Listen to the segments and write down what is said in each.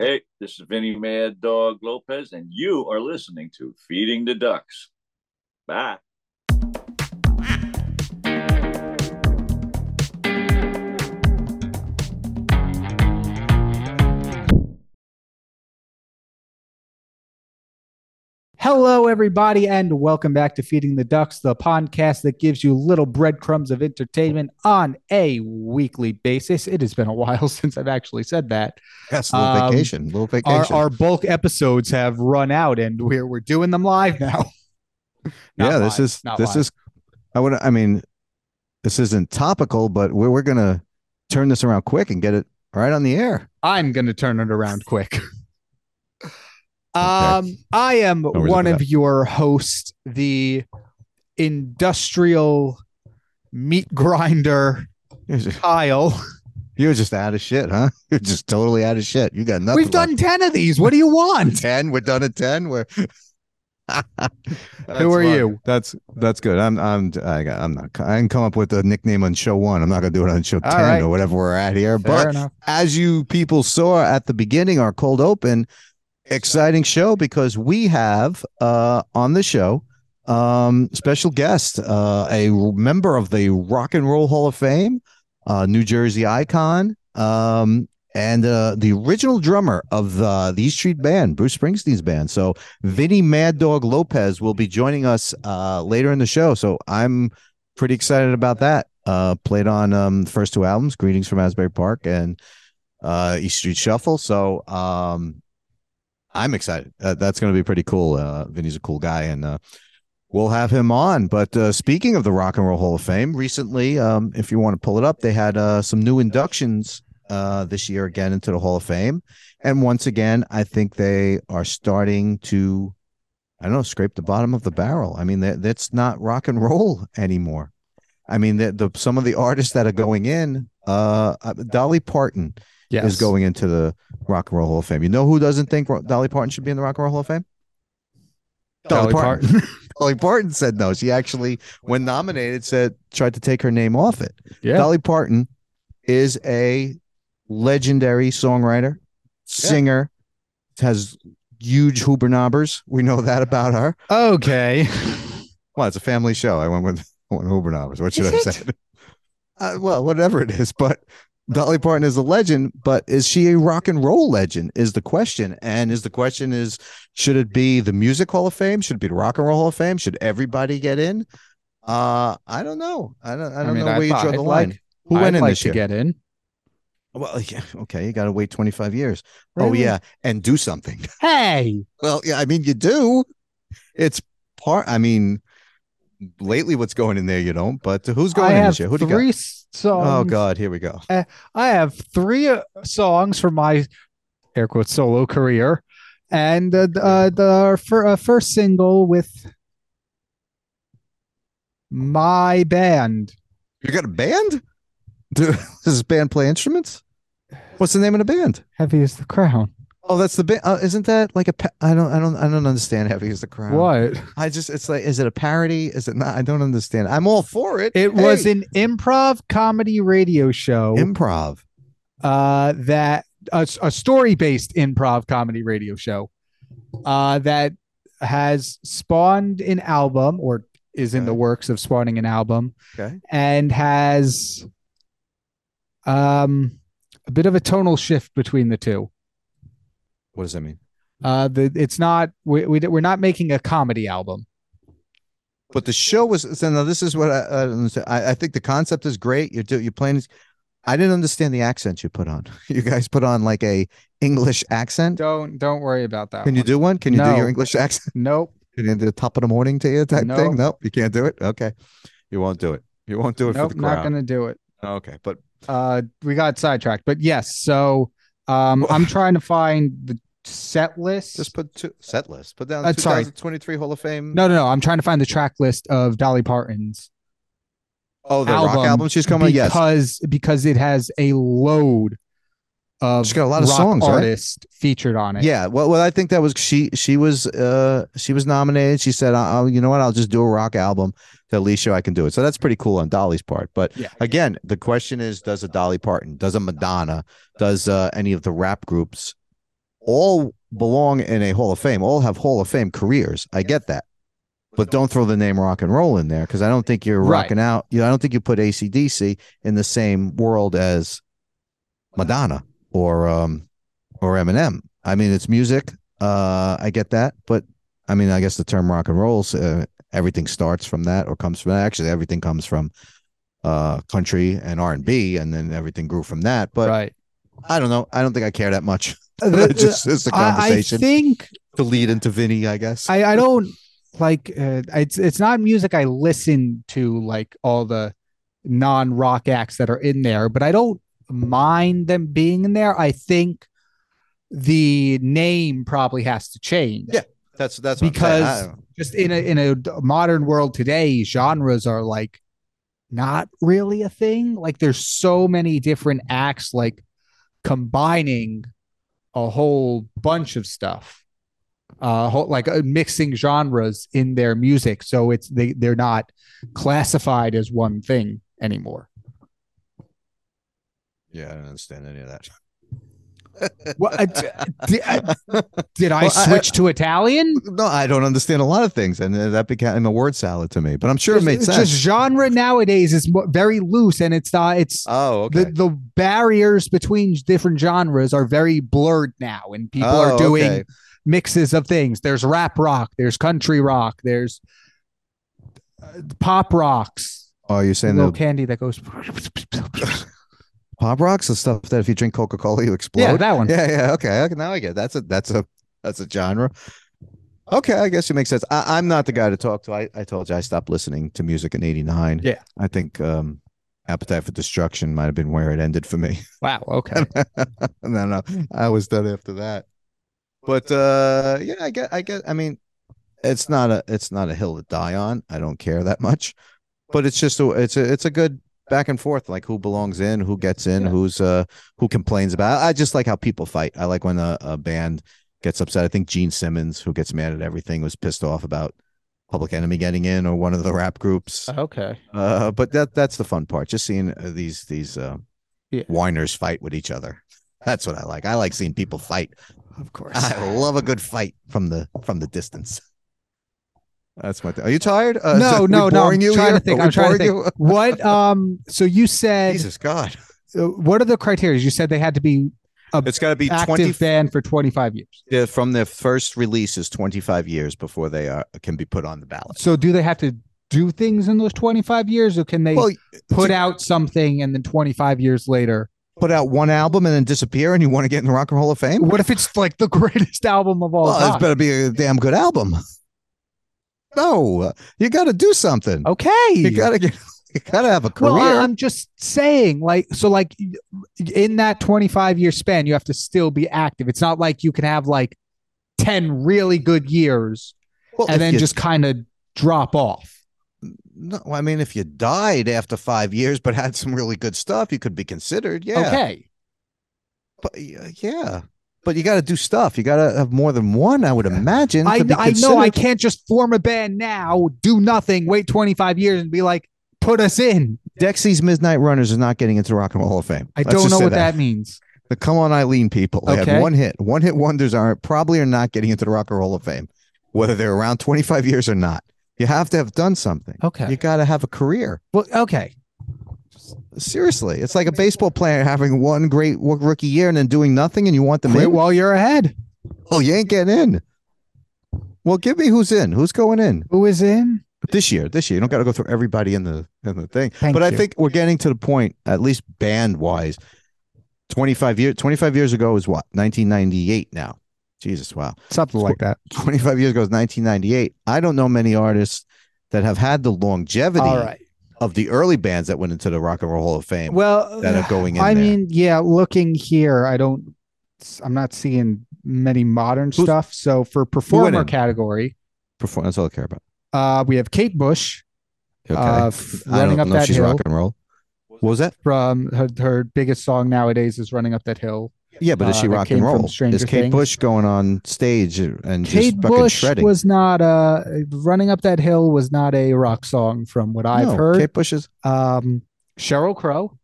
Hey, this is Vini Mad Dog Lopez, and you are listening to Feeding the Ducks. Bye. Hello, everybody, and welcome back to Feeding the Ducks, the podcast that gives you little breadcrumbs of entertainment on a weekly basis. It has been a while since I've actually said that. Yes, a little Um, vacation, little Our, vacation. our bulk episodes have run out, and we're we're doing them live now. Yeah, this is this live. is. I would. I mean, this isn't topical, but we're we're gonna turn this around quick and get it right on the air. I'm going to turn it around quick. Um, I am one of your hosts, the industrial meat grinder Kyle. you're just out of shit, huh? You're just totally out of shit. You got nothing. We've done 10 of these. What do you want? ten. We're done at ten. We're. Who are you? That's that's good. I'm I'm I got, I'm not. I can come up with a nickname on show one. I'm not gonna do it on show All ten right. or whatever we're at here. Fair but enough. as you people saw at the beginning, our cold open, exciting show because we have uh, on the show um, special guest, uh, a member of the Rock and Roll Hall of Fame, uh, New Jersey icon, um, and uh, the original drummer of the, the East Street Band, Bruce Springsteen's band. So Vini Mad Dog Lopez will be joining us uh, later in the show. So I'm pretty excited about that. Uh, played on um, the first two albums, Greetings from Asbury Park and uh, East Street Shuffle. So um, I'm excited. Uh, that's going to be pretty cool. Uh, Vini's a cool guy, and uh, we'll have him on. But uh, speaking of the Rock and Roll Hall of Fame, recently, um, if you want to pull it up, they had uh, some new inductions uh, this year again into the Hall of Fame. And once again, I think they are starting to, I don't know, scrape the bottom of the barrel. I mean, that, that's not rock and roll anymore. I mean, the, the some of the artists that are going in, uh, uh, Dolly Parton Yes. is going into the Rock and Roll Hall of Fame. You know who doesn't think Dolly Parton should be in the Rock and Roll Hall of Fame? Dolly Parton. Dolly Parton said no. She actually, when nominated, said tried to take her name off it. yeah. Dolly Parton is a legendary songwriter, singer, has huge hoobernobbers. We know that about her. Okay. Well, it's a family show. I went with I went hoobernobbers. What should Is I say? Uh, well, whatever it is, but Dolly Parton is a legend. But is she a rock and roll legend? Is the question. And is the question is should it be the Music Hall of Fame? Should it be the Rock and Roll Hall of Fame? Should everybody get in? Uh, I don't know. I don't. I don't mean, know I where you draw the I'd line. like- Who I'd went in like this to year? get in. Well, yeah, okay, you got to wait 25 years. Oh yeah, and do something. Hey. Well, yeah, I mean you do. It's part. I mean, lately what's going in there you don't. But who's going I in this year? Who do you got? Three songs. Oh God, here we go. I have three uh, songs from my air quote solo career, and uh, uh, the fir- uh, first single with my band. You got a band? Do, does this band play instruments? What's the name of the band? Heavy as the crown. Oh, that's the bit. Uh, isn't that like a? Pa- I don't. I don't. I don't understand. Heavy as the crown. What? I just. It's like. Is it a parody? Is it not? I don't understand. I'm all for it. It was an improv comedy radio show improv. uh, that a, a story based improv comedy radio show uh, that has spawned an album or is in the works of spawning an album Okay. and has um, a bit of a tonal shift between the two. What does that mean? Uh, the, it's not we, we, we're not making a comedy album. But the show was so now. This is what I, I. I I think the concept is great. You're do, you're playing. I didn't understand the accent you put on. You guys put on like a English accent. Don't don't worry about that. Can you do one? Can you do your English accent? Nope. Can you do the top of the morning to you type No. thing? Nope, you can't do it. Okay, you won't do it. You won't do it Nope. for the Not gonna do it. Okay, but uh we got sidetracked but yes so um i'm trying to find the set list just put two set list. Put down Uh, sorry. 2023 Hall of Fame. no no no i'm trying to find the track list of dolly parton's oh, the rock album album she's coming. Yes, because because it has a load of She's got a lot of songs, right? artists featured on it Yeah, well, well, I think that was she. She was, uh, she was nominated. She said, "Oh, you know what? I'll just do a rock album to at least show I can do it." So that's pretty cool on Dolly's part. But Yeah. again, the question is, does a Dolly Parton, does a Madonna, does uh, any of the rap groups all belong in a Hall of Fame, all have Hall of Fame careers. I get that. But don't throw the name rock and roll in there because I don't think you're Right. rocking out. You know, I don't think you put ACDC in the same world as Madonna or um or Eminem. I mean, it's music. Uh, I get that, but I mean, I guess the term rock and rolls, uh, everything starts from that or comes from that. Actually, everything comes from uh country and R and B, and then everything grew from that. But right. I don't know. I don't think I care that much. The- It's just it's a I, I conversation i think to lead into Vini, I guess. I, I don't like uh, it's it's not music I listen to like all the non rock acts that are in there, but I don't mind them being in there. I think the name probably has to change. Yeah, that's that's because just in a in a modern world today, genres are like not really a thing. Like there's so many different acts like combining a whole bunch of stuff. Uh whole, like uh, mixing genres in their music so it's they they're not classified as one thing anymore. yeah, I don't understand any of that. What uh, did, uh, did I Well, I- switch to Italian? No, I don't understand a lot of things, and uh, that became a word salad to me. But I'm sure it made It's sense. Just genre nowadays is very loose and it's not it's oh, okay. the the barriers between different genres are very blurred now and people Oh, are doing okay. mixes of things there's rap rock there's country rock there's uh, pop rocks oh, you're saying the candy that goes pop rocks, the stuff that if you drink Coca Cola, you explode. yeah that one yeah, yeah. Okay, okay, now I get it. that's a that's a that's a genre. Okay, I guess it makes sense. I, I'm not the guy to talk to. I, I told you I stopped listening to music in '89. Yeah. I think um, Appetite for Destruction might have been where it ended for me. wow okay no, no, I was done after that. But uh, yeah, I get, I get. I mean, it's not a, it's not a hill to die on. I don't care that much, but it's just a, it's a, it's a good back and forth. Like who belongs in, who gets in, Yeah. who's uh, who complains about. I just like how people fight. I like when a, a band gets upset. I think Gene Simmons, who gets mad at everything, was pissed off about Public Enemy getting in or one of the rap groups. okay Uh, but that that's the fun part. Just seeing uh, these these uh, Yeah. whiners fight with each other. That's what I like. I like seeing people fight. of course I love a good fight from the from the distance. That's my thing. Are you tired? Uh, no no no i'm you trying to think i'm trying to think what um so you said Jesus God! uh, what are the criteria you said they had to be It's got to be active twenty. band for 25 years Yeah, from their first release is twenty five years before they uh, can be put on the ballot. So do they have to do things in those 25 years or can they Well, put out something and then 25 years later? put out one album and then disappear, and you want to get in the Rock and Roll of Fame? What if it's like the greatest album of all Well, time? it's better be a damn good album. No, you got to do something. okay. You got to get. You got to have a career. well, I'm just saying, like, so, like, in that 25 year span, you have to still be active. It's not like you can have like 10 really good years Well, and then you- just kind of drop off. No, I mean, if you died after five years but had some really good stuff, you could be considered. Yeah. Okay. But yeah. But you got to do stuff. You got to have more than one, I would imagine. I, I know I can't just form a band now, do nothing, wait 25 years and be like, put us in. Dexy's Midnight Runners is not getting into the Rock and Roll Hall of Fame. I Let's don't know what that means. The Come On Eileen people. They Okay. had one hit. One hit wonders are probably are not getting into the Rock and Roll of Fame, whether they're around 25 years or not. You have to have done something. Okay. You got to have a career. Well, okay. Seriously. It's like a baseball player having one great rookie year and then doing nothing and you want them Quit in. while you're ahead. Oh, you ain't getting in. Well, give me who's in. Who's going in Who is in? this year? This year, you don't got to go through everybody in the in the thing. Thank but I you. think we're getting to the point, at least band wise. Twenty five years. Twenty five years ago is what? Nineteen ninety eight. Now, Jesus, wow. Something like that. Twenty five years ago is nineteen ninety eight. I don't know many artists that have had the longevity All right. Of the early bands that went into the Rock and Roll Hall of Fame Well, that are going in. I there. mean, yeah, looking here, I don't, I'm not seeing many modern Who's- stuff. So for performer category, perform. That's all I care about. uh, we have Kate Bush Okay. uh, running up that she's hill. rock and roll. What was that? From her, her biggest song nowadays is "Running Up That Hill." Yeah, but is Uh, she that rock and roll? Is Kate Things. Bush going on stage and Kate just fucking Bush shredding? was not uh "Running Up That Hill" was not a rock song from what I've No, heard. Kate Bush is. Um, Sheryl Crow.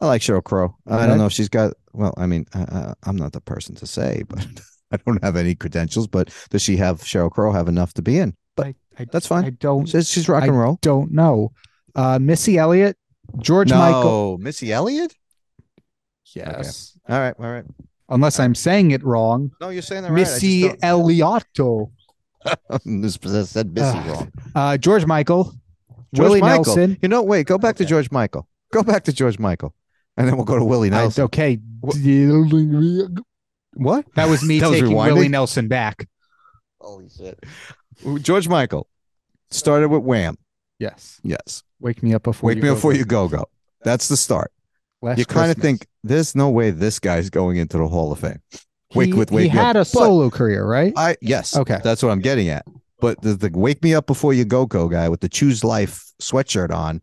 I like Sheryl Crow. I don't know if she's got well, I mean, uh, I'm not the person to say, but I don't have any credentials. But does she have Sheryl Crow have enough to be in? But I, I, that's fine. I don't She's, she's rock and I roll. don't know. Uh, Missy Elliott, George no, Michael. Missy Elliott. Yes. All right, all right. Unless I'm saying it wrong. No, you're saying that right. Missy this this said Missy Ugh. wrong. Uh, George Michael. George Willie Michael. Nelson. You know, wait, go back to George Michael. Go back to George Michael, and then we'll go to Willie I- Nelson. okay. what? That was me That was taking rewinding? Willie Nelson back. Holy shit! George Michael started with Wham. Yes. Yes, Wake me up before Wake you Me go Before go. You Go Go. That's the start. Last you kind of think there's no way this guy's going into the Hall of Fame. Wake he, with he Wake Up. had a But- solo career, right? I yes. Okay. That's what I'm getting at. But the, the Wake Me Up Before You Go Go guy with the Choose Life sweatshirt on,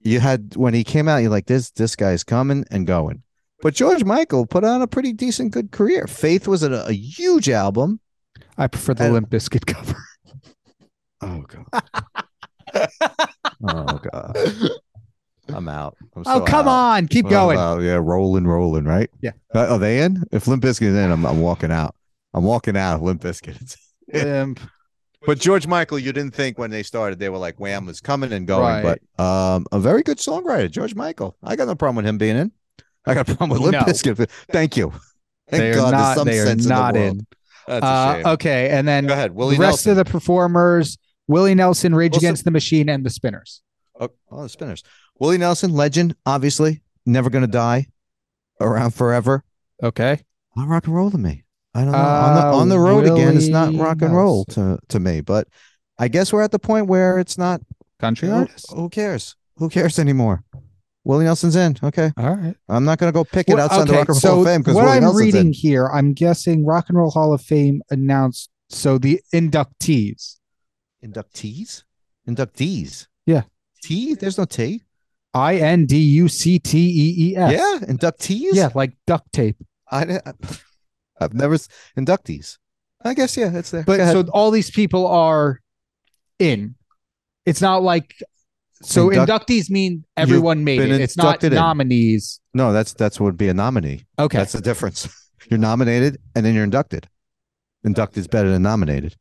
you had when he came out, you're like, this this guy's coming and going. But George Michael put on a pretty decent, good career. Faith was a, a huge album. I prefer the I- Limp Bizkit cover. Oh god. oh. I'm out. Oh, come out. on. Keep Well, going. well, yeah, rolling, rolling, right? Yeah. Uh, are they in? If Limp Bizkit is in, I'm, I'm walking out. I'm walking out. If Limp Bizkit. Limp. But George Michael, you didn't think when they started they were like Wham was coming and going, Right. but um, a very good songwriter, George Michael. I got no problem with him being in. I got a problem with Limp No. Bizkit. Thank you. Thank They are God there's not, some they are sense not in. In. That's a Uh, shame. okay. And then Go ahead, Willie the rest Nelson. of the performers Willie Nelson, Rage Also- Against the Machine, and the Spinners. Oh, oh, the Spinners. Willie Nelson, legend, obviously, never gonna die, around forever. Okay. Not rock and roll to me. I don't know. on the Uh, on the road again, it's not rock and roll to to me. But I guess we're at the point where it's not. Country Who, artist. who cares? Who cares anymore? Willie Nelson's in. Okay, All right. I'm not gonna go pick it Well, outside the Rock and so Roll of Fame because what Willie I'm Nelson's reading in. here, I'm guessing Rock and Roll Hall of Fame announced so the inductees, Inductees, inductees. Yeah. T. There's no T. I N D U C T E E S. Yeah, inductees. Yeah, like duct tape. I, I've never inductees. I guess yeah, it's there. But so all these people are in. It's not like so Induct- inductees mean everyone made it. It's not in. nominees. no, that's that's what would be a nominee. Okay. That's the difference. You're nominated and then you're inducted. Inducted is better than nominated.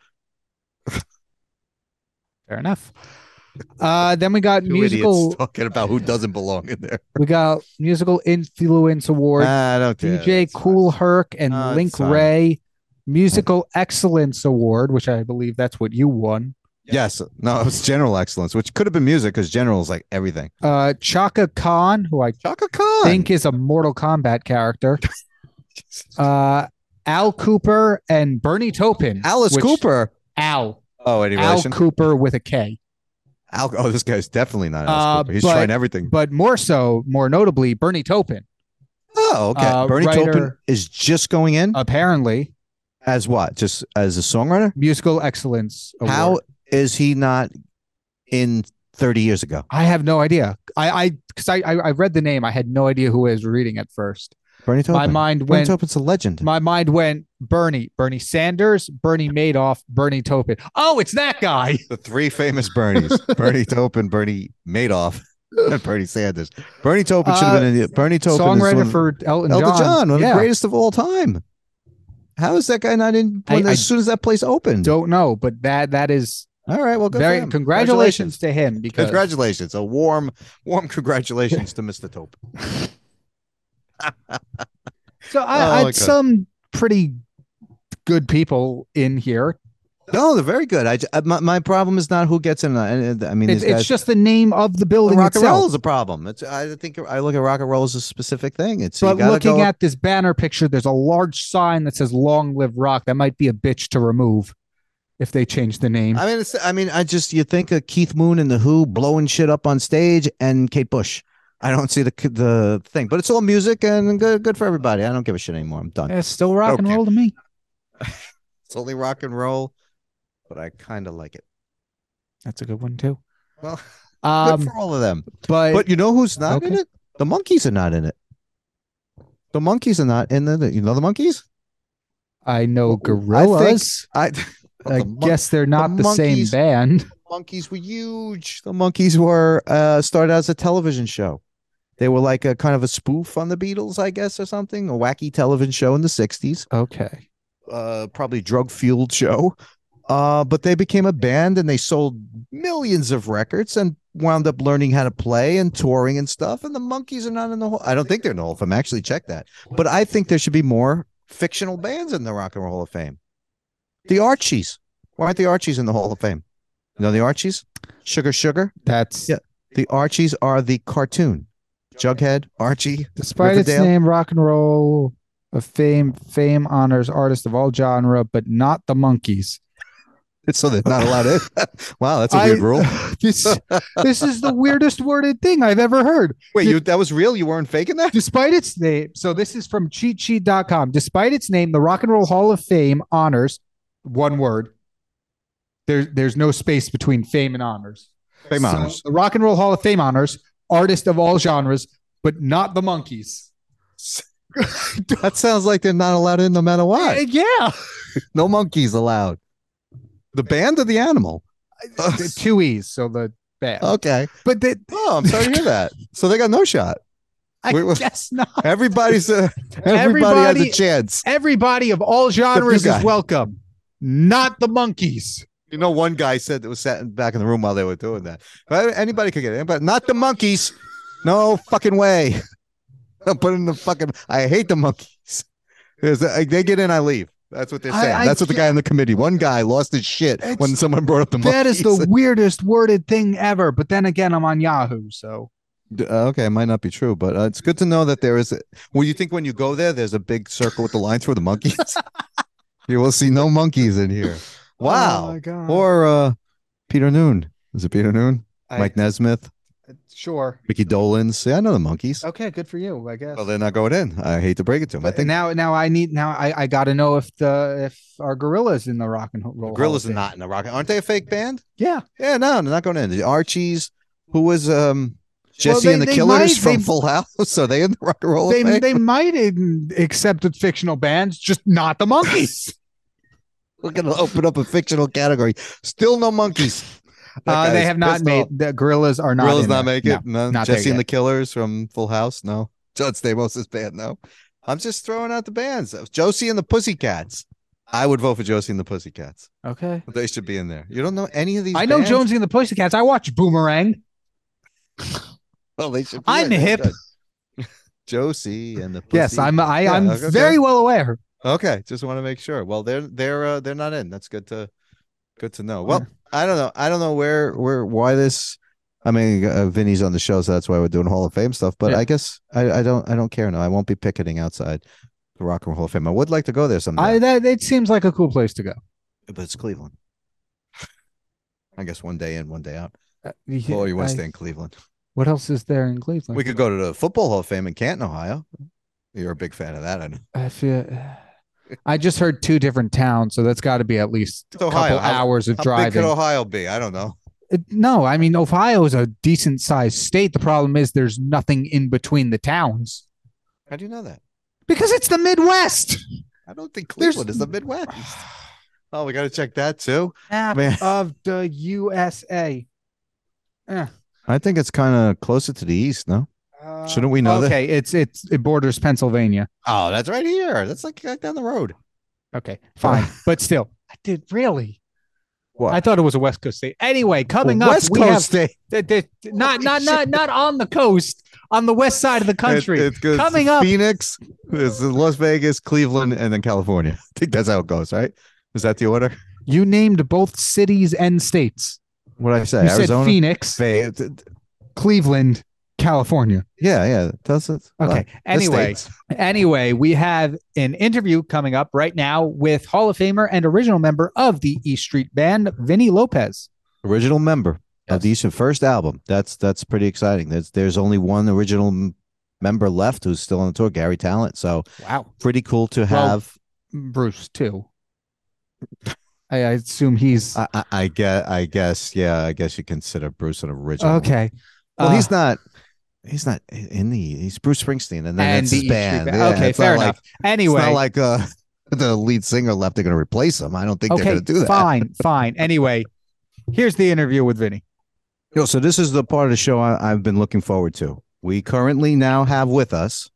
Fair enough. Uh, then we got Two musical. talking about who doesn't belong in there. We got musical influence award. I don't care. DJ It's fine. Kool Herc and Uh, Link fine. Ray musical excellence award, which I believe that's what you won. Yes. No, it was general excellence, which could have been music because general is like everything. Uh, Chaka Khan, who I Chaka Khan. think is a Mortal Kombat character. Uh, Al Kooper and Bernie Taupin. Alice which- Cooper. Al. Oh, any Al relation? Kooper with a K. Oh, this guy's definitely not Uh. He's but- trying everything. But more so, more notably, Bernie Taupin. oh, okay. uh, Bernie writer- Taupin is just going in Apparently, as what? Just as a songwriter? musical excellence award. How is he not in 30 years ago? I have no idea. I I because I, I I read the name. I had no idea who I was reading at first. Bernie Taupin. My mind went. Bernie. Taupin's a legend. My mind went Bernie, Bernie Sanders, Bernie Madoff, Bernie Taupin. Oh, it's that guy. the three famous Bernies: Bernie Taupin, Bernie Madoff, and Bernie Sanders. Bernie Taupin should have been in the uh, Bernie Taupin. one Songwriter of- for Elton, Elton John. John, one of the greatest of all time. How is that guy not in when, I- I as soon as that place opened? Don't know, but that that is All right, well, good very him. congratulations to him because Congratulations. A warm, warm congratulations to Mr. Taupin. So I, Oh, had some pretty good people in here. No, they're very good. I, uh, my, my problem is not who gets in. uh, I mean, It's, guys. it's just the name of the building rock and roll is a problem. It's I think I look at rock and roll as a specific thing. It's But looking at this banner picture, there's a large sign that says "Long Live Rock." That might be a bitch to remove if they change the name. I mean, it's, I mean, I just you think of Keith Moon and the Who blowing shit up on stage, and Kate Bush. I don't see the the thing, but it's all music and good, good for everybody. I don't give a shit anymore. I'm done. it's still rock and roll to me. It's only rock and roll, but I kind of like it. That's a good one too. Well, Um, good for all of them. but, But you know who's not in it? The Monkees are not in it. The Monkees are not in the. You know the Monkees? I know Well, I think- gorillas. I. I, the mon- guess they're not the, same Monkees- band. Monkees were huge. The Monkees were uh started as a television show. They were like a kind of a spoof on the Beatles, I guess, or something. A wacky television show in the '60s. Okay. Uh, probably drug fueled show. Uh, but they became a band and they sold millions of records and wound up learning how to play and touring and stuff. And the Monkees are not in the hall. I don't think they're in the Hall of Fame. Actually, check that. But I think there should be more fictional bands in the Rock and Roll Hall of Fame. The Archies. Why aren't the Archies in the Hall of Fame? You know the Archies? Sugar Sugar. That's Yeah. The Archies are the cartoon. Jughead, Archie. despite its name, rock and roll of fame, fame honors artists of all genre, but not the Monkees. It's so they're not allowed in. wow, that's a I- weird rule. This this is the weirdest worded thing I've ever heard. Wait, you that was real? You weren't faking that? Despite its name, so this is from cheatsheet.com. Despite its name, the Rock and Roll Hall of Fame honors one word. There's there's no space between fame and honors. Fame So honors. The Rock and Roll Hall of Fame honors artists of all genres, but not the Monkees. That sounds like they're not allowed in no matter what. Uh, yeah. No monkeys allowed. The band or the animal? The two E's, so the band. Okay. but the, Oh, I'm sorry to hear that. So they got no shot. I what- guess not. Everybody's a, everybody, Everybody- has a chance. Everybody of all genres is welcome. Not the Monkees. You know, one guy said that was sat in- back in the room while they were doing that. But anybody could get in, but not the Monkees. No fucking way. I'll put in the fucking. I hate the Monkees. A- they get in, I leave. That's what they're saying. I That's what the guy on the committee. One guy lost his shit when someone brought up the Monkees. That is the weirdest worded thing ever. But then again, I'm on Yahoo, so uh, Okay, it might not be true, but uh, it's good to know that there is. A, well, you think when you go there, there's a big circle with the lines for the Monkees. you will see no monkeys in here. Wow. Oh my God. or uh, Peter Noone. Is it Peter Noone? I- Mike Nesmith, sure. Micky Dolenz. Yeah, I know the Monkees. Okay, good for you, I guess. Well, they're not going in. I hate to break it to them. I think now, now I need now I, I got to know if the if our Gorillaz in the rock and roll. the Gorillaz are not in the rock. Aren't they a fake band? Yeah, Yeah, no, they're not going in. The Archies, who was um Jesse they- and the Killers might- from they- Full House. Are they in the Rock and Roll? they they might accept with fictional bands, just not the Monkees. We're gonna open up a fictional category. Still no Monkees. Uh, they have not made off. the Gorillaz are not. Gorillaz not there. make No. it. No, not there Jesse and the. Killers from Full House. No, John Stamos' band. No, I'm just throwing out the bands. Josie and the Pussycats. I would vote for Josie and the Pussycats. Okay. They should be in there. You don't know any of these. I know bands? Jonesy and the Pussycats. I watch Boomerang. Well, they should. Be I'm hip. Josie and the. Yes, I'm. I, I'm okay. very well aware. Okay, just want to make sure. Well, they're they're uh, they're not in. That's good to good to know. Well, I don't know. I don't know where where why this. I mean, uh, Vini's on the show, so that's why we're doing Hall of Fame stuff. But Yeah. I guess I, I don't I don't care now. I won't be picketing outside the Rock and Roll Hall of Fame. I would like to go there someday, I that it seems like a cool place to go. but it's Cleveland. I guess one day in, one day out. Uh, Or you want to stay in Cleveland? What else is there in Cleveland? We could go to the Football Hall of Fame in Canton, Ohio. You're a big fan of that, I know. I feel. I just heard two different towns, so that's got to be at least It's a Ohio. couple How- hours of How big could Ohio be? I don't know. It- no, I mean Ohio is a decent sized state. The problem is there's nothing in between the towns How do you know that? because it's the Midwest. I don't think There's- Cleveland is the Midwest. Oh, we got to check that too. Half Man. of the USA. Eh. I think it's kind of closer to the east, no? Uh, Shouldn't we know that? Okay, it's it's it borders Pennsylvania. Oh, that's right here. That's like right down the road. Okay, fine, but still, I did really. What? I thought it was a West Coast state. Anyway, coming up, West we Coast have State. th- th- not not not not on the coast, on the west side of the country. It- it's good. Coming up- Phoenix, there's Las Vegas, Cleveland, and then California. I think that's how it goes, right? Is that the order? you named both cities and states. What I say? You Arizona. said Phoenix, Ve- th- th- Cleveland, California. yeah, yeah. That's it. Okay. Anyway, anyway, we have an interview coming up right now with Hall of Famer and original member of the East Street Band, Vini Lopez. original member Yes. of the Eastern first album. That's that's pretty exciting. There's there's only one original m- member left who's still on the tour, Garry Tallent. So Wow. pretty cool to Well, have. Bruce too. I, I assume he's I, I, I guess I guess yeah. I guess you consider Bruce an original. okay. Well, Uh, he's not. He's not in the. He's Bruce Springsteen, and then and it's the his East Street band. Band. Yeah, okay, it's not fair like- enough. Anyway, It's not like uh, the lead singer left. They're going to replace him. I don't think they're going to do that. fine, fine. Anyway, here's the interview with Vini. Yo, so this is the part of the show I, I've been looking forward to we currently now have with us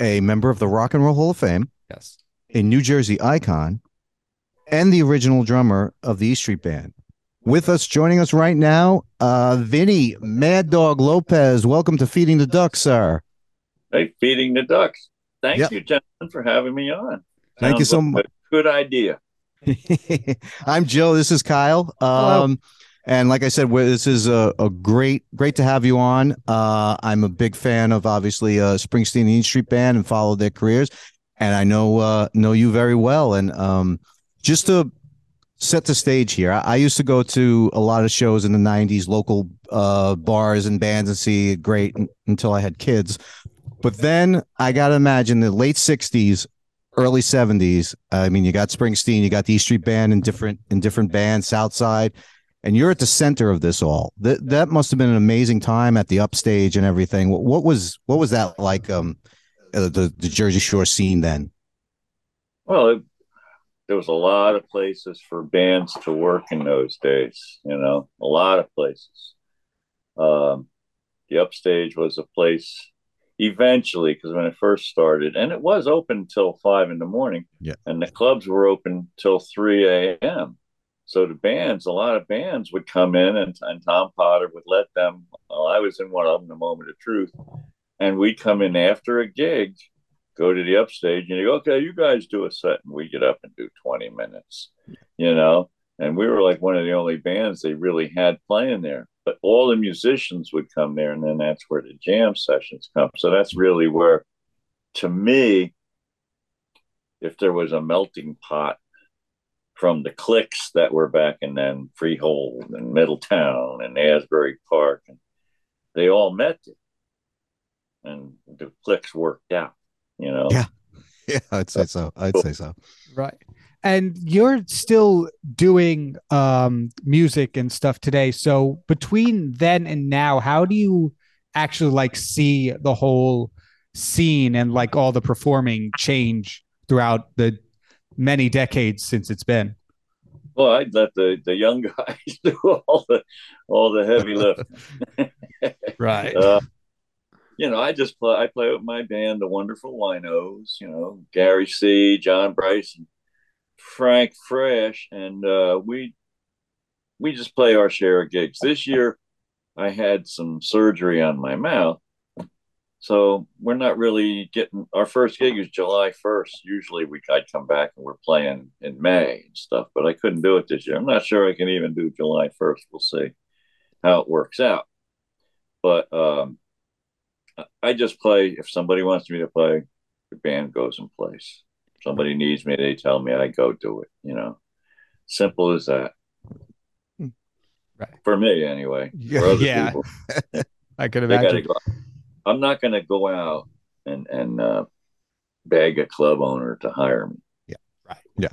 a member of the Rock and Roll Hall of Fame, Yes. a New Jersey icon, and the original drummer of the E Street Band. With us, joining us right now, uh, Vini Mad Dog Lopez. Welcome to Feeding the Ducks, sir. Hey, feeding the ducks. Thank Yep. you, gentlemen, for having me on. Thank you so like much. a Good idea. I'm Joe. This is Kyle. Um, and like I said, this is a, a great, great to have you on. Uh, I'm a big fan of obviously uh, Springsteen and E Street Band and follow their careers, and I know uh, know you very well. And um, just to set the stage here, I, I used to go to a lot of shows in the '90s, local uh, bars and bands, and see great un- until I had kids. But then I got to imagine the late '60s early 70s i mean you got springsteen you got the e street band and different in different bands southside and you're at the center of this all. That that must have been an amazing time at the upstage and everything. What, what was what was that like um the the jersey shore scene then? Well, there was a lot of places for bands to work in those days, you know, a lot of places. Um, the upstage was a place eventually, because when it first started, and it was open till five in the morning, Yeah. and the clubs were open till 3 a.m. So the bands, a lot of bands would come in, and, and Tom Potter would let them. Well, I was in one of them, the Moment of Truth, and we'd come in after a gig go to the upstage and you go, okay, you guys do a set, and we get up and do 20 minutes, you know. And we were like one of the only bands they really had playing there. But all the musicians would come there, and then that's where the jam sessions come. So that's really where, to me, if there was a melting pot from the cliques that were back in then Freehold and Middletown and Asbury Park, and they all met there. And the cliques worked out, you know. Yeah. yeah i'd say so i'd say so Right. And you're still doing um music and stuff today. So between then and now, how do you actually like see the whole scene and like all the performing change throughout the many decades since it's been? Well, I'd let the, the young guys do all the all the heavy lifting. Right. Uh, you know, I just play. I play with my band, the Wonderful Winos. You know, Gary C, John Bryce, and Frank Fresh, and uh, we we just play our share of gigs. This year, I had some surgery on my mouth, so we're not really getting. Our first gig is July first. Usually, we I'd come back and we're playing in May and stuff, but I couldn't do it this year. I'm not sure I can even do July first. We'll see how it works out. But um, I just play if somebody wants me to play, the band goes and plays. If somebody needs me, they tell me I go do it, you know. Simple as that. Right. For me anyway. Yeah. For other Yeah. people, I could imagine. Go. I'm not gonna go out and and uh, beg a club owner to hire me. Yeah. Right. Yeah.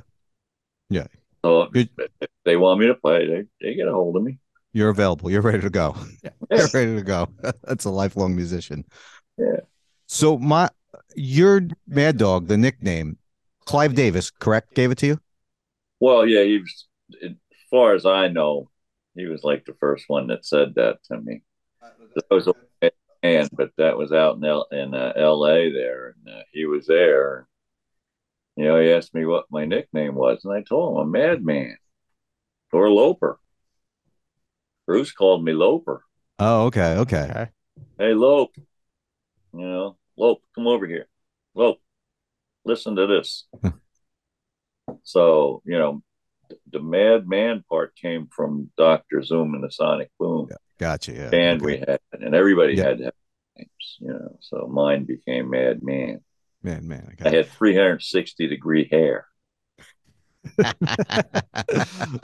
Yeah. So Good. if they want me to play, they, they get a hold of me. You're available you're ready to go Yeah. you're ready to go that's a lifelong musician Yeah. so my your mad dog the nickname clive davis correct gave it to you Well, yeah, he was as far as I know, he was like the first one that said that to me. That was a man, but that was out in L- in uh, L.A. there, and uh, he was there. You know, he asked me what my nickname was, and I told him a madman or a Loper. Bruce called me Loper. oh okay okay Okay. Hey, Lope, you know, Lope, come over here. Lope, listen to this. so, you know, the madman part came from Dr. Zoom and the Sonic Boom gotcha yeah band okay. we had, and everybody Yeah. had to have names, you know. So mine became Madman. man man I had 360 degree hair.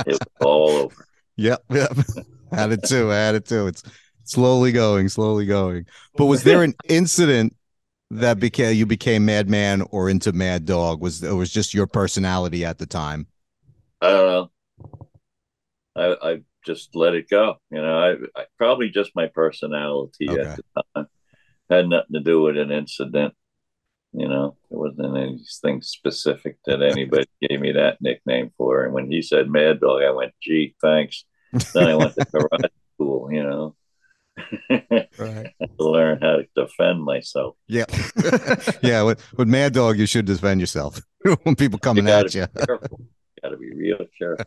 It was all over. Yep, yep. had it too. I had it too. It's slowly going, slowly going. But was there an incident that became you became Madman or into Mad Dog? Was it was just your personality at the time? I don't know. I, I just let it go. You know, I, I probably just my personality Okay. at the time had nothing to do with an incident. You know, it wasn't anything specific that anybody gave me that nickname for. And when he said Mad Dog, I went, "Gee, thanks." Then I went to karate school. You know, Right. to learn how to defend myself. Yeah, yeah. With, with Mad Dog, you should defend yourself when people coming gotta at you. careful. Got to be real careful.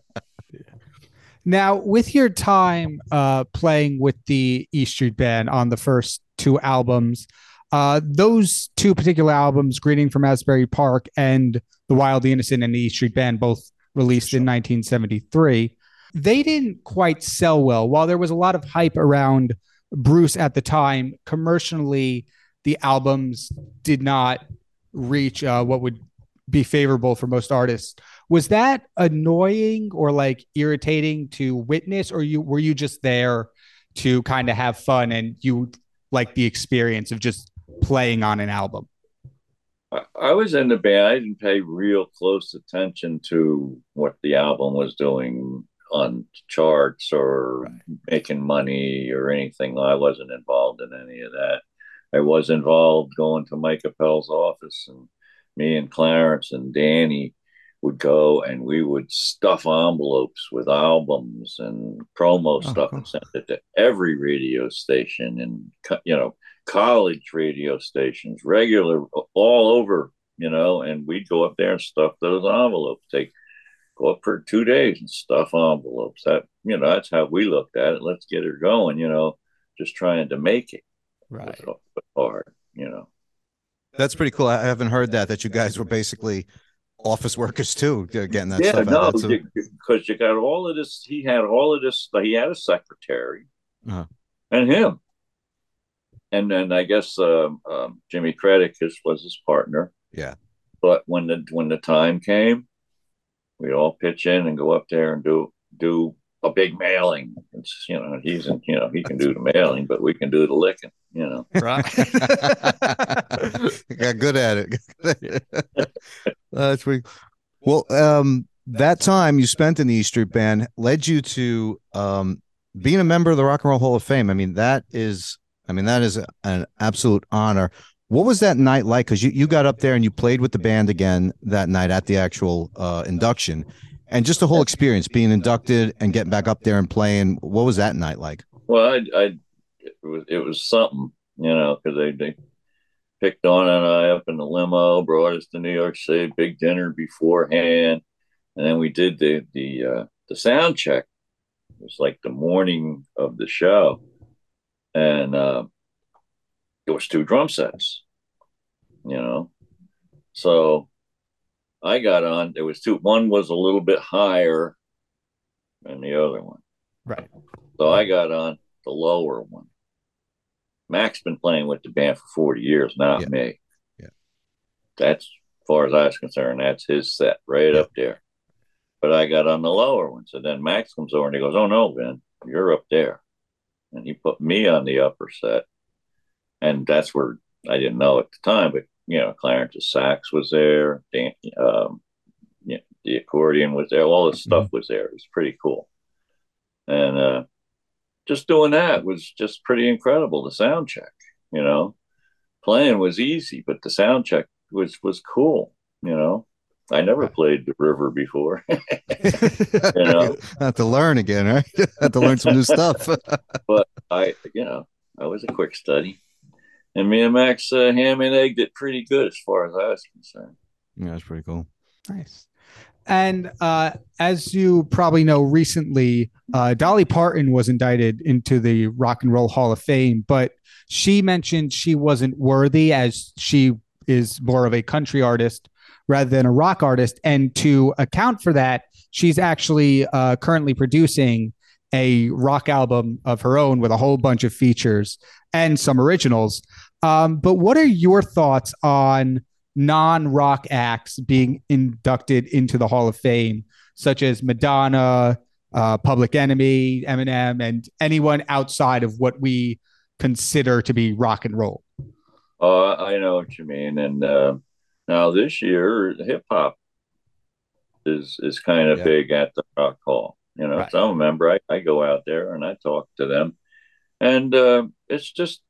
Now, with your time uh, playing with the E Street Band on the first two albums, uh, those two particular albums, Greeting from Asbury Park and The Wild, the Innocent, and the E Street Band, both released in 1973, they didn't quite sell well. While there was a lot of hype around Bruce at the time, commercially, the albums did not reach uh, what would be favorable for most artists. Was that annoying or like irritating to witness, or you were you just there to kind of have fun and you like the experience of just playing on an album? I, was in the band. I didn't pay real close attention to what the album was doing on charts or making money or anything. I wasn't involved in any of that. I was involved going to Mike Appel's office, and me and Clarence and Danny would go and we would stuff envelopes with albums and promo Oh, stuff cool. and send it to every radio station and you know college radio stations, regular all over, you know, and we'd go up there and stuff those envelopes. Take go up for two days and stuff envelopes. That you know, that's how we looked at it. Let's get her going, you know, just trying to make it Right. hard, you know. That's pretty cool. I haven't heard that. That you guys were basically office workers too, getting that yeah, stuff no, out. That's a- because you got all of this. He had all of this. He had a secretary, Uh-huh. and him, and then I guess um, um, Jimmy Cretecos was his partner. Yeah. But when the when the time came, we'd all pitch in and go up there and do do a big mailing. It's you know he's in, you know he can do the mailing, but we can do the licking. You know. Right. got good at it. That's pretty. Well, um, that time you spent in the E Street Band led you to um, being a member of the Rock and Roll Hall of Fame. I mean, that is, I mean, that is an absolute honor. What was that night like? Because you, you got up there and you played with the band again that night at the actual uh, induction, and just the whole experience being inducted and getting back up there and playing. What was that night like? Well, I, I it was it was something, you know, because they they picked Dawn and I up in the limo, brought us to New York City, big dinner beforehand, and then we did the the uh, the sound check. It was like the morning of the show, and uh, there was two drum sets, you know, so I got on. There was two. One was a little bit higher than the other one. Right. So I got on the lower one. Max's been playing with the band for 40 years, not Yeah. me. Yeah. That's as far as I was concerned, that's his set right Yeah. up there. But I got on the lower one. So then Max comes over and he goes, Oh no, Ben, you're up there. And he put me on the upper set. And that's where I didn't know at the time, but you know, Clarence's sax was there, Dan, um, you know, the accordion was there, all this stuff was there. It was pretty cool. And uh just doing that was just pretty incredible. The sound check, you know, playing was easy, but the sound check was was cool. You know, I never played the river before. You know? have to learn again, right? have to learn some new stuff. But I, you know, I was a quick study, and me and Max uh, ham and egged it pretty good as far as I was concerned. yeah, that's pretty cool. Nice. And uh, as you probably know, recently uh, Dolly Parton was indicted into the Rock and Roll Hall of Fame, but she mentioned she wasn't worthy as she is more of a country artist rather than a rock artist. And to account for that, she's actually uh, currently producing a rock album of her own with a whole bunch of features and some originals. Um, but what are your thoughts on non-rock acts being inducted into the Hall of Fame, such as Madonna, uh, Public Enemy, Eminem, and anyone outside of what we consider to be rock and roll. Oh, I know what you mean. And uh, now this year, hip hop is is kind of Yeah. big at the Rock Hall. You know, Right. so I remember I, I go out there and I talk to them, and uh, it's just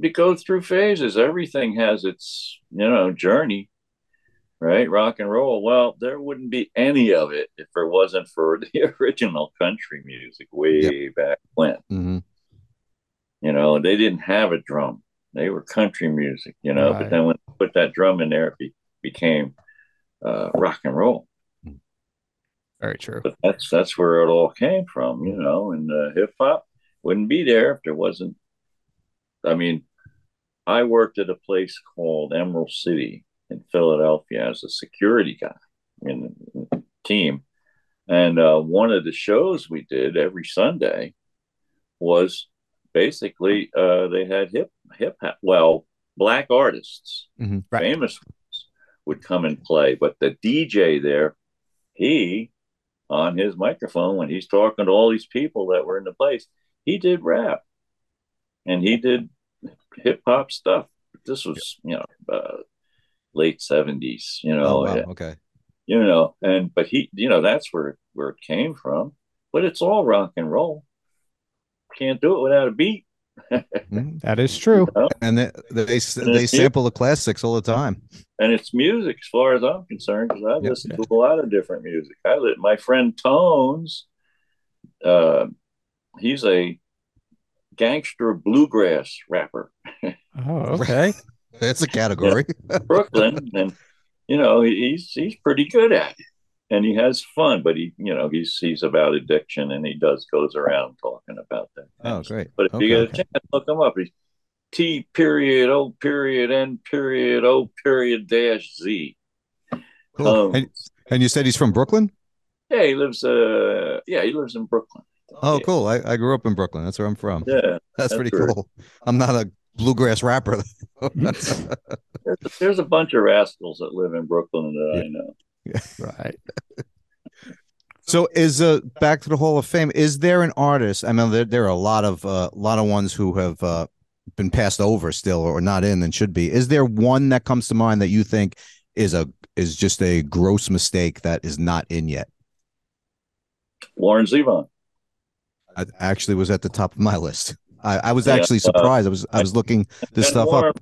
it goes through phases. Everything has its you know journey, right? Rock and roll. Well, there wouldn't be any of it if it wasn't for the original country music way back when hmm you know, they didn't have a drum. They were country music, you know. Right. But then when they put that drum in there, it be, became uh, rock and roll. Very true. But that's that's where it all came from, you know. And uh, hip hop wouldn't be there if there wasn't. I mean, I worked at a place called Emerald City in Philadelphia as a security guy in the team, and uh, one of the shows we did every Sunday was basically uh, they had hip hip hop. Well, black artists, Mhm. Right. famous ones, would come and play, but the DJ there, he on his microphone when he's talking to all these people that were in the place, he did rap and he did hip hop stuff. This was, you know, uh, late seventies, you know, Oh, wow. yeah, Okay. you know, and but he, you know, that's where where it came from. But it's all rock and roll. Can't do it without a beat. Mhm. That is true. you know? And they they, it's they sample the classics all the time. and it's music as far as I'm concerned because I Yep. listen to a lot of different music. I my friend Tones, uh, he's a gangster bluegrass rapper, Oh, okay. That's a category. Brooklyn, and you know he's he's pretty good at it, and he has fun. But he, you know, he's he's about addiction, and he does goes around talking about that. Oh, great. But if Okay, you get okay. a chance, look him up. He's T period O period N period O period dash Z. Cool. Um, And, and you said he's from Brooklyn? Yeah, he lives. Uh, yeah, he lives in Brooklyn. Oh, cool. I, I grew up in Brooklyn. That's where I'm from. Yeah, That's, that's pretty great. cool. I'm not a bluegrass rapper. there's, there's a bunch of rascals that live in Brooklyn that I know. Right. so is uh back to the Hall of Fame. Is there an artist? I mean, there, there are a lot of uh, a lot of ones who have uh, been passed over still or not in and should be. Is there one that comes to mind that you think is a is just a gross mistake that is not in yet? Warren Zevon. I actually was at the top of my list. I, I was Yeah, actually uh, surprised. I was I was looking this stuff Warren up.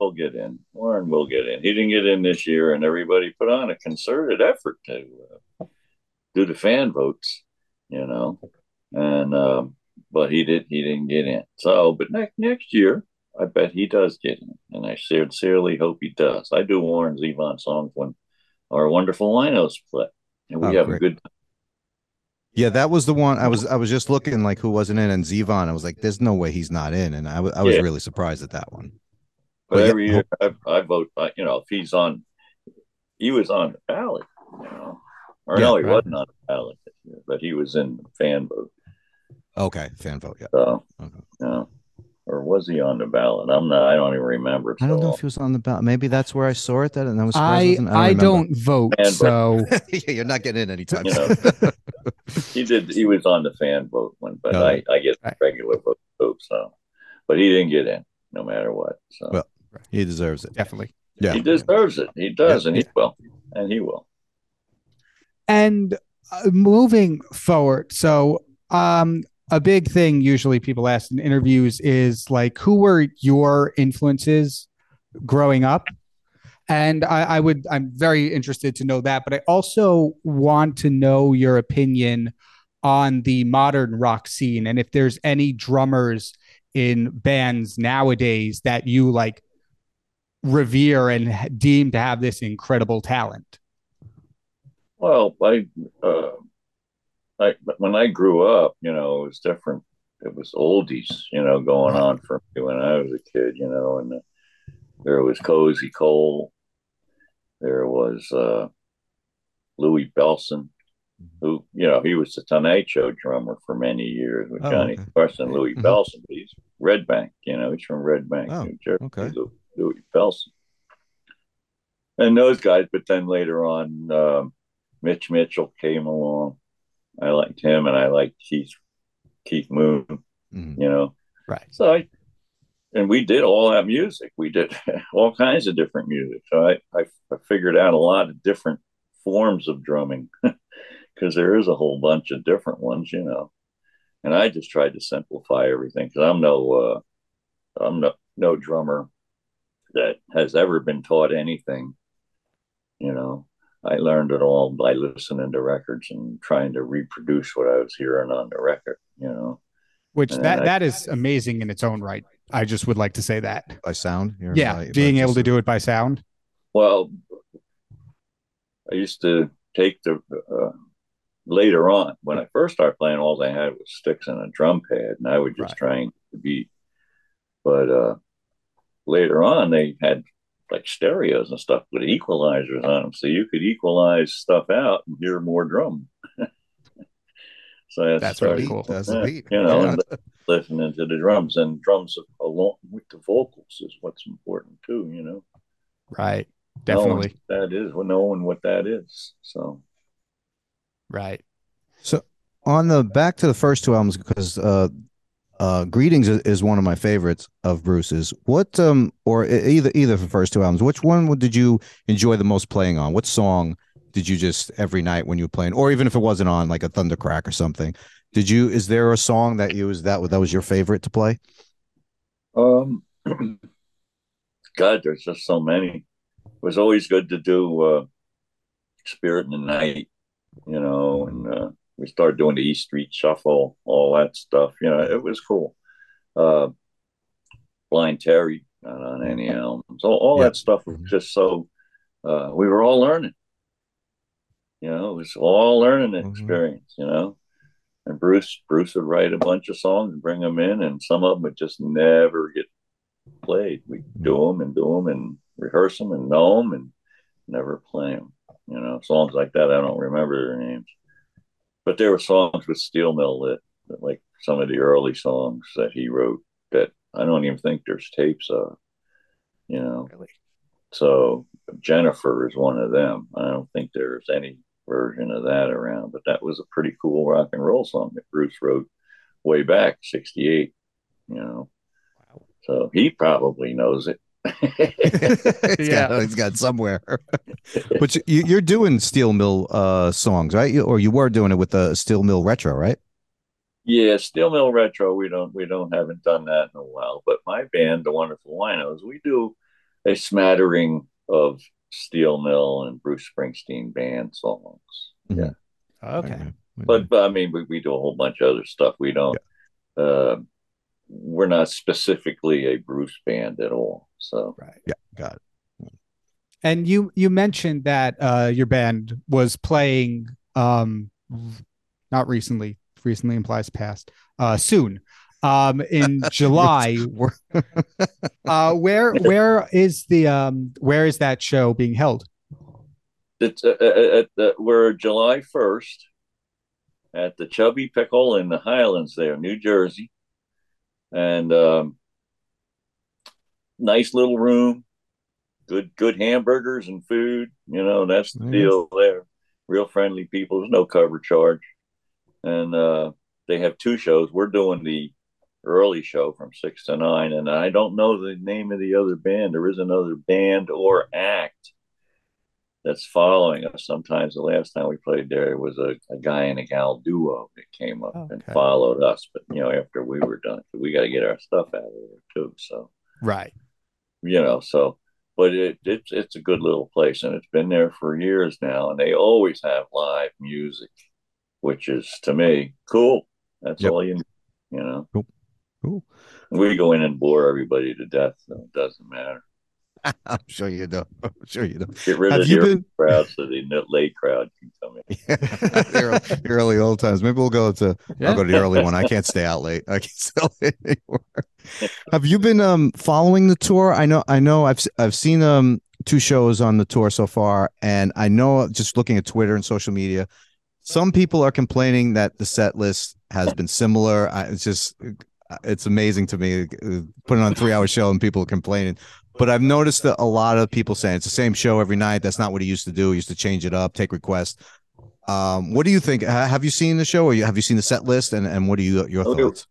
will get in. Warren will get in. He didn't get in this year, and everybody put on a concerted effort to uh, do the fan votes. You know, and um, but he did. He didn't get in. So, but next next year, I bet he does get in, and I sincerely hope he does. I do Warren Zevon songs when our wonderful Linos play, and we Oh, have great. a good time. Yeah, that was the one. I was I was just looking like who wasn't in, and Zevon. I was like, "There's no way he's not in," and I wa- I was Yeah. really surprised at that one. But Well, yeah, year I, I vote, I- you know, if he's on, he was on the ballot, you know, or no, he right. wasn't on the ballot, but he was in the fan vote. Okay, fan vote. Yeah, So, Okay. you know, or was he on the ballot? I'm not. I don't even remember. It's I don't so know if he was on the ballot. Maybe that's where I saw it. That and I was surprised. I wasn't- I don't vote, And- so yeah, you're not getting in anytime You soon. long. he did. He was on the fan vote one, but Oh. I, I get Right. regular vote, vote. So, but he didn't get in, no matter what. So Well, he deserves it. definitely. Yeah. he deserves it. He does, Yeah. and he will, and he will. And uh, moving forward, so um, a big thing usually people ask in interviews is like, who were your influences growing up? And I, I would, I'm very interested to know that, but I also want to know your opinion on the modern rock scene and if there's any drummers in bands nowadays that you like revere and deem to have this incredible talent. Well, I, uh, I when I grew up, you know, it was different. It was oldies, you know, going on for me when I was a kid, you know, and uh, there was Cozy Cole, there was uh, Louie Bellson, who, you know, he was the Tonight Show drummer for many years with Oh, Johnny okay. Carson, Louie Mhm. Bellson. But he's Red Bank, you know, he's from Red Bank, Oh, New Jersey. okay. Lou- Louie Bellson. And those guys, but then later on, um, Mitch Mitchell came along. I liked him, and I liked Keith Keith Moon. Mhm. You know, Right. so I and we did all that music. We did all kinds of different music. So I I, I figured out a lot of different forms of drumming because there is a whole bunch of different ones. You know, and I just tried to simplify everything because I'm no uh, I'm no no drummer that has ever been taught anything. You know, I learned it all by listening to records and trying to reproduce what I was hearing on the record, you know. Which And that I- that is amazing in its own right. I just would like to say that. by sound. You're Yeah, by- by being able just- to do it by sound. Well, I used to take the uh, later on when I first started playing. All they had was sticks and a drum pad, and I would just Right. try and the beat. But uh, later on, they had like stereos and stuff with equalizers on them, so you could equalize stuff out and hear more drum. so I That's started, really cool. That's Yeah, neat. you know, Yeah. listening to the drums and drums along with the vocals is what's important too. You know. Right. Definitely. what that is well, knowing what that is so Right. So on the back to the first two albums because uh uh greetings is, one of my favorites of bruce's. What um or either either the first two albums which one did you enjoy the most playing on? What song did you just every night when you were playing or even if it wasn't on like a thundercrack or something did you is there a song that you was that that was your favorite to play? Um god there's just so many. It was always good to do uh spirit in the night you know and uh we started doing the east street shuffle all that stuff you know it was cool. Uh blind terry not on any albums all, all Yeah. that stuff was just so uh we were all learning. You know it was all learning Mhm. experience you know? And bruce bruce would write a bunch of songs and bring them in and some of them would just never get played. We do them and do them and rehearse them and know them and never play them you know? Songs like that i don't remember their names but there were songs with steel mill that, that like some of the early songs that he wrote that i don't even think there's tapes of you know Really. so Jennifer is one of them. I don't think there's any version of that around, but that was a pretty cool rock and roll song that Bruce wrote way back, 68, you know. Wow. So he probably knows it. it's Yeah. got, it's got somewhere but you, you're doing steel mill uh songs right you, or you were doing it with the steel mill retro right yeah, Steel Mill Retro, we don't we don't haven't done that in a while. But my band, the Wonderful Winos, we do a smattering of Steel Mill and Bruce Springsteen band songs. Yeah. Okay. but, but I mean, we, we do a whole bunch of other stuff. We don't. Uh, we're not specifically a Bruce band at all. So Right. yeah got it And you you mentioned that uh your band was playing um not recently, recently implies past, uh soon. Um in July. Uh where where is the um where is that show being held? it's uh, uh, at the, we're July first at the Chubby Pickle in the Highlands, there, New Jersey, and um, nice little room, good good hamburgers and food. You know, that's the Nice. deal there. Real friendly people. There's no cover charge, and uh, they have two shows. We're doing the early show from six to nine, and I don't know the name of the other band. There is another band or act that's following us. Sometimes the last time we played there, it was a, a guy and a gal duo that came up and followed us. But you know, after we were done, we got to get our stuff out of there too. So Right. You know, so but it it's it's a good little place, and it's been there for years now, and they always have live music, which is to me cool. That's Yep. all you you know. Cool. We go in and bore everybody to death. So it doesn't matter. i'm sure you do i'm sure you do Get rid Have of you the early been- crowd so the late crowd can come in. the early, the early old times. Maybe we'll go to Yeah. I'll go to the early one. I can't stay out late. I can't stay out late anymore. Have you been um following the tour? I know I know I've s- I've seen um two shows on the tour so far, and I know just looking at Twitter and social media, some people are complaining that the set list has been similar. I, it's just it's amazing to me uh, putting on a three hour show and people are complaining. But I've noticed that a lot of people saying it's the same show every night. That's not what he used to do. He used to change it up, take requests. Um, what do you think? Have you seen the show, or have you seen the set list? And and what are you your Oh, thoughts?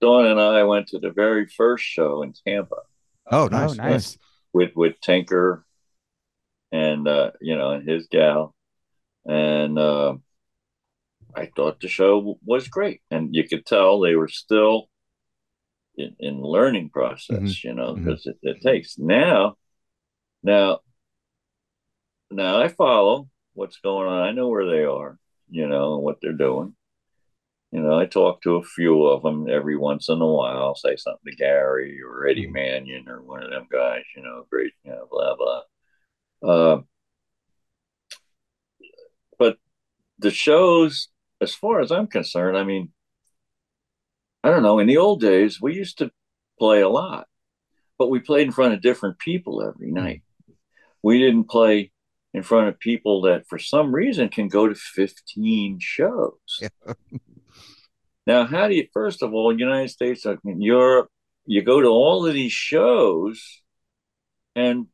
Dawn and I went to the very first show in Tampa Oh, nice, oh, nice. with with Tinker and uh, you know and his gal, and uh, I thought the show was great, and you could tell they were still in, in learning process, Mhm. you know, because it, it takes now, now, now I follow what's going on. I know where they are, you know, and what they're doing, you know, I talk to a few of them every once in a while. I'll say something to Garry or Eddie Manion or one of them guys, you know, great, you know, blah, blah. Uh, but the shows, as far as I'm concerned, I mean, I don't know. In the old days, we used to play a lot, but we played in front of different people every night. We didn't play in front of people that, for some reason, can go to 15 shows. Yeah. now, how do you, first of all, United States, Europe, you go to all of these shows, and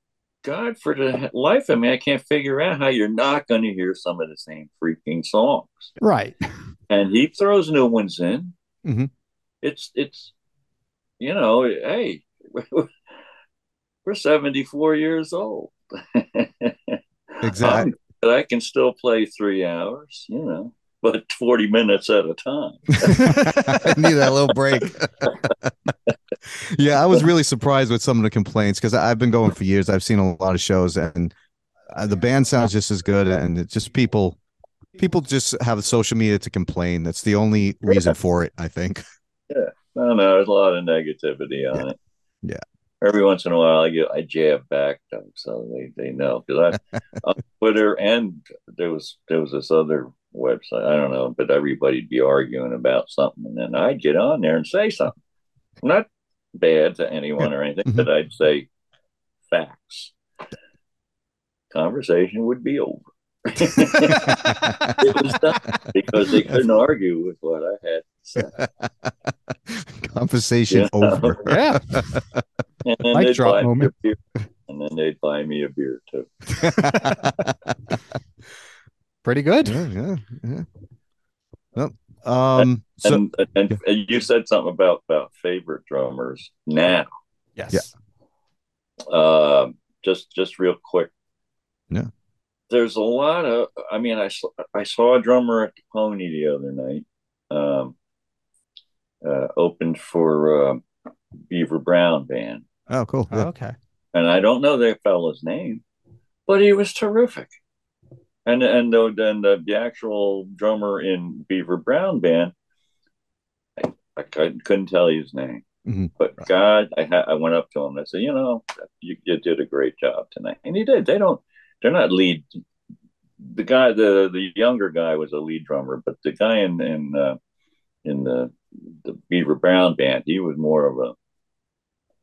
God, for the life of me, I can't figure out how you're not going to hear some of the same freaking songs. Right. And he throws new ones in. Mm-hmm. It's, it's, you know, hey, we're 74 years old. exactly. but I can still play three hours, you know, but 40 minutes at a time. I need that little break. yeah, I was really surprised with some of the complaints because I've been going for years. I've seen a lot of shows and uh, the band sounds just as good. And it's just people, people just have social media to complain. That's the only reason for it, I think. No, no, there's a lot of negativity on yeah. it. Yeah. Every once in a while I get I jab back them so they they know because I on Twitter and there was there was this other website I don't know but everybody'd be arguing about something and then I'd get on there and say something. Not bad to anyone or anything but mm-hmm. I'd say facts. Conversation would be over. It was done because they couldn't argue with what I had Conversation You know? over. Yeah. and then Mic they'd drop buy me a moment. beer. and then they'd buy me a beer too Pretty good. yeah, yeah, yeah. Well, um, so and, and, and you said something about about favorite drummers now Yes. Yeah. um, just just real quick. Yeah. There's a lot of. I mean, I saw, I saw a drummer at the Pony the other night. Um, uh, opened for uh, Beaver Brown band, oh, cool. Oh, okay. and I don't know that fellow's name, but he was terrific. And and the and the, the actual drummer in Beaver Brown band, I, I couldn't, couldn't tell you his name. Mhm. But God, I ha- I went up to him and I said, you know, you, you did a great job tonight, and he did. They don't, they're not lead. The guy, the the younger guy was a lead drummer, but the guy in in uh, in the the Beaver Brown band, he was more of a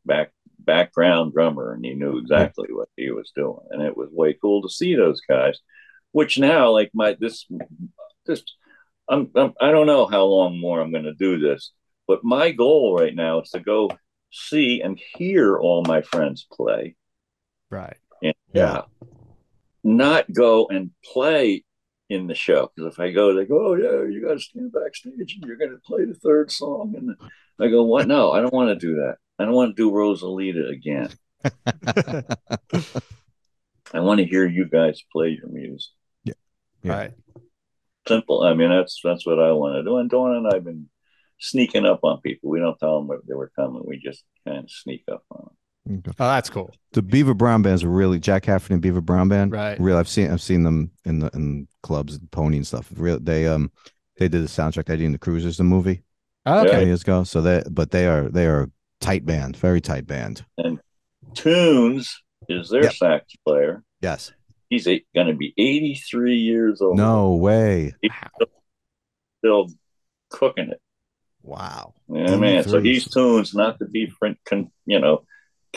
back background drummer, and he knew mm-hmm. exactly what he was doing, and it was way cool to see those guys. Which now, like my this this, I'm, I'm I don't know how long more I'm going to do this, but my goal right now is to go see and hear all my friends play. Right. And yeah, uh, not go and play in the show because if I go, they go, "Oh yeah, you got to stand backstage and you're going to play the third song." And I go, "What? No, I don't want to do that. I don't want to do Rosalita again. I want to hear you guys play your music. Yeah. Right. Simple. I mean, that's that's what I want to do. And Dawn and I've been sneaking up on people. We don't tell them what they were coming. We just kind of sneak up on them. Okay. Oh, that's cool. The Beaver Brown band's are really Jack Hafford and Beaver Brown band. Right. Really, I've seen I've seen them in the in clubs, and Pony and stuff. Real, they um they did the soundtrack. Eddie and the Cruisers, the movie, Oh, ten okay. years ago. So they but they are they are a tight band, very tight band. And Tunes is their Yep. sax player. Yes. He's going to be 83 years old. No way. He's still, still cooking it. Wow. Yeah, man. So he's tunes, not to be, friend, con, you know,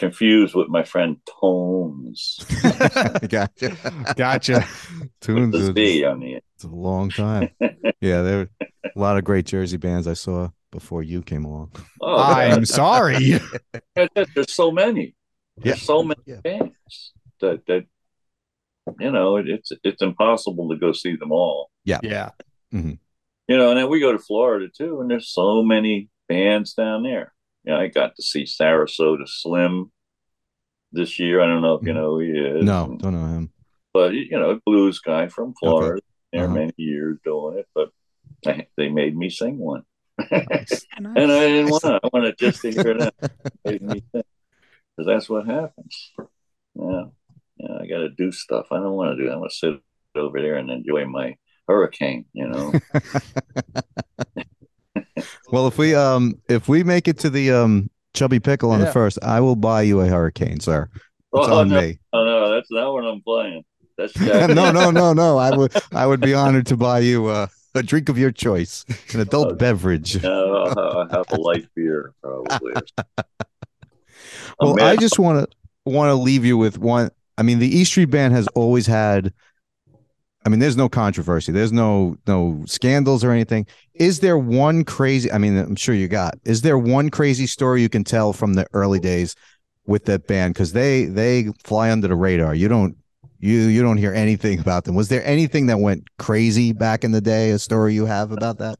confused with my friend Tones. gotcha. Gotcha. Tunes is Z on the end. it's a long time. Yeah, there were a lot of great Jersey bands I saw before you came along. Oh, I'm sorry. There's so many. Yeah. There's so many Yeah. bands that that you know it, it's it's impossible to go see them all. Yeah yeah. Mm-hmm. You know, and then we go to Florida too, and there's so many bands down there. You know, I got to see Sarasota Slim this year. I don't know if you Mhm. know who he is. No, don't know him. but you know, blues guy from Florida. There Uh-huh. many years doing it, but I, they made me sing one, Nice. and I didn't want to. I wanted just to hear that. made me sing because that's what happens. Yeah, yeah. I got to do stuff. I don't want to do. I want to sit over there and enjoy my hurricane. You know. Well, if we um if we make it to the um chubby pickle on the first, I will buy you a hurricane, sir. It's Oh, on no, me. Oh, no, that's that one I'm playing. That's no, no, no, no. I would I would be honored to buy you uh, a drink of your choice, an adult Oh. beverage. No, I'll have a light beer probably. Well. I just want to want to leave you with one. I mean, the E Street Band has always had. I mean, there's no controversy. There's no no scandals or anything. Is there one crazy? I mean, I'm sure you got. Is there one crazy story you can tell from the early days with that band? Because they they fly under the radar. You don't you you don't hear anything about them. Was there anything that went crazy back in the day? A story you have about that?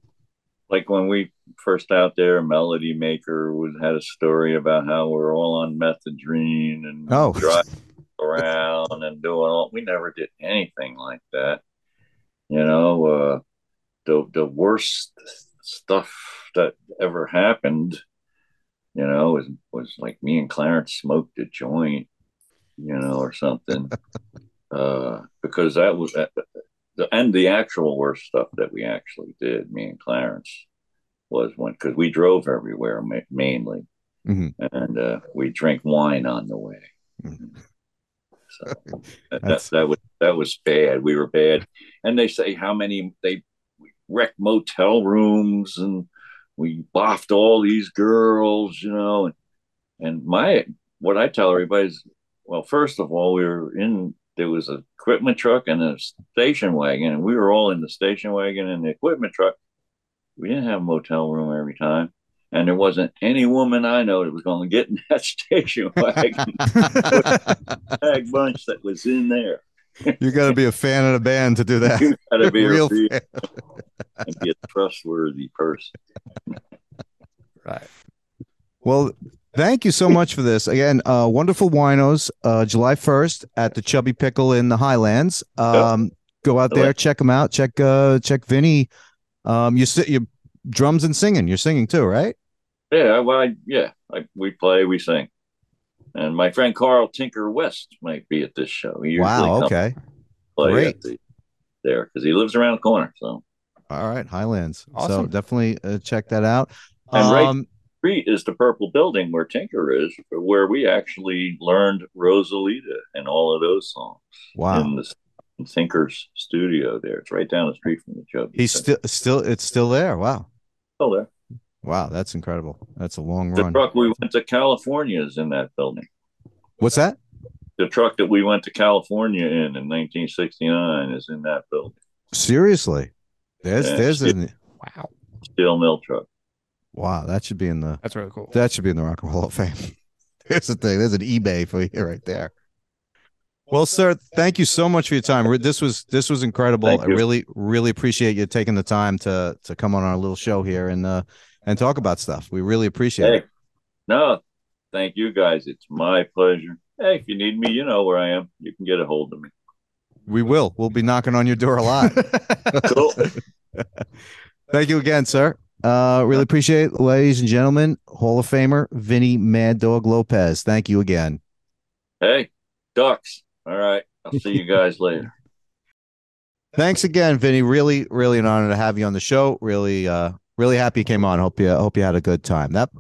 like when we first out there, Melody Maker was had a story about how we're all on methadone and Oh. driving around and doing all. We never did anything like that. You know, uh, the the worst stuff that ever happened, you know, was was like me and Clarence smoked a joint, you know, or something. uh, because that was that, the and the actual worst stuff that we actually did, me and Clarence, was when because we drove everywhere ma- mainly, Mhm. and uh, we drink wine on the way. Mhm. So that, that was that was bad. We were bad, and they say how many they wrecked motel rooms and we boffed all these girls, you know, and and my what I tell everybody is, well, first of all, we were in there was a equipment truck and a station wagon, and we were all in the station wagon and the equipment truck. We didn't have a motel room every time. And there wasn't any woman I know that was going to get in that station wagon bag bunch that was in there. you got to be a fan of the band to do that. You got to be Real a real fan. and be a trustworthy person. Right. Well, thank you so much for this. Again, uh, wonderful winos, uh, July 1st at the Chubby Pickle in the Highlands. Um, go out there, check them out. Check, uh, check Vini. Um, you sit, you drums and singing. You're singing too, right? Yeah, well, I, yeah, I, we play, we sing. And my friend Carl Tinker West might be at this show. He Wow. okay. play great. the, there because he lives around the corner. So All right. Highlands. So Awesome. definitely uh, check that out. And right- Um, street is the purple building where Tinker is, where we actually learned Rosalita and all of those songs wow. in the in Tinker's studio there. It's right down the street from the Chubby. He's still, still, it's still there. Wow. still there. Wow. That's incredible. That's a long The run. The truck we went to California is in that building. What's that? The truck that we went to California in in 1969 is in that building. Seriously. There's, Yeah, there's shit. an, Wow. Steel mill truck. wow. That should be in the, That's really cool. That should be in the Rock and Roll Hall of Fame. There's the thing. There's an eBay for you right there. Well, sir, thank you so much for your time. This was this was incredible. Thank I really really appreciate you taking the time to to come on our little show here and uh and talk about stuff. We really appreciate Hey, it. no, thank you guys. It's my pleasure. Hey, if you need me, you know where I am. You can get a hold of me. We will. We'll be knocking on your door a lot. Cool. thank you again, sir. Uh really appreciate it, ladies and gentlemen. Hall of Famer Vini Mad Dog Lopez. Thank you again. hey, ducks. All right. I'll see you guys later. Thanks again, Vini. Really, really an honor to have you on the show. Really, uh, really happy you came on. Hope you hope you had a good time. That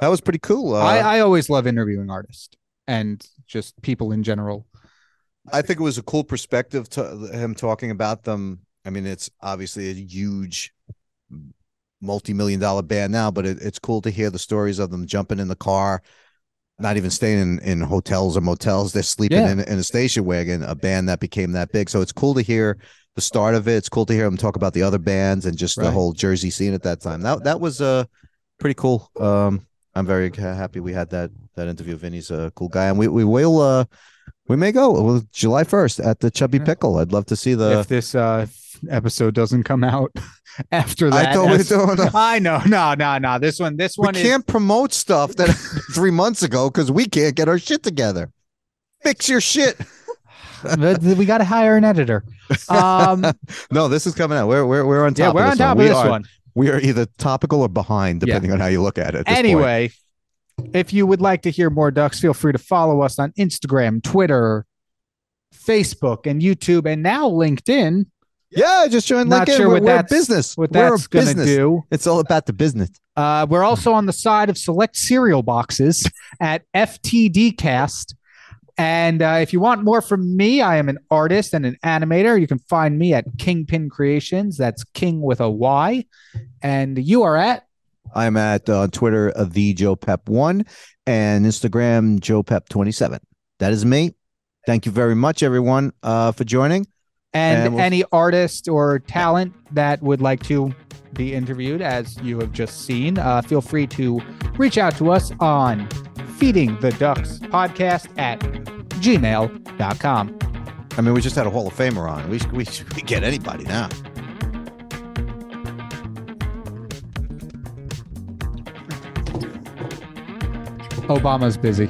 that was pretty cool. Uh, I, I, always love interviewing artists and just people in general. I think it was a cool perspective to him talking about them. I mean, it's obviously a huge multi-million dollar band now, but it, it's cool to hear the stories of them jumping in the car, not even staying in, in hotels or motels. They're sleeping Yeah. in, in a station wagon, a band that became that big. So it's cool to hear the start of it. It's cool to hear him talk about the other bands and just the whole Jersey scene at that time. That that was uh pretty cool. Um, I'm very happy we had that that interview. Vini's a cool guy, and we we will uh we may go well, July 1st at the Chubby. Pickle. I'd love to see the. if this uh, episode doesn't come out after that, I thought we as- were. I know, no, no, no. This one, this We one is can't promote stuff that three months ago because we can't get our shit together. Fix your shit. We got to hire an editor. Um, No, this is coming out. We're we're we're on top. yeah, of we're this on top one. of We this are- one. We are either topical or behind, Yeah. depending on how you look at it. at this point. Anyway, if you would like to hear more ducks, feel free to follow us on Instagram, Twitter, Facebook, and YouTube, and now LinkedIn. Yeah, just join Not LinkedIn. sure we're, what we're business. What we're that's gonna business. do. It's all about the business. Uh, we're also on the side of select cereal boxes at FTDcast. And uh, if you want more from me, I am an artist and an animator. You can find me at Kingpin Creations. That's King with a Y. And you are at I'm at uh, Twitter uh, the Joe Pep one and Instagram Joe Pep twenty seven. That is me. Thank you very much, everyone, uh, for joining. and, And we'll- any artist or talent that would like to be interviewed, as you have just seen, uh, feel free to reach out to us on Feeding the Ducks podcast at gmail.com. I mean, we just had a Hall of Famer on. We we, we get anybody now. Obama's busy.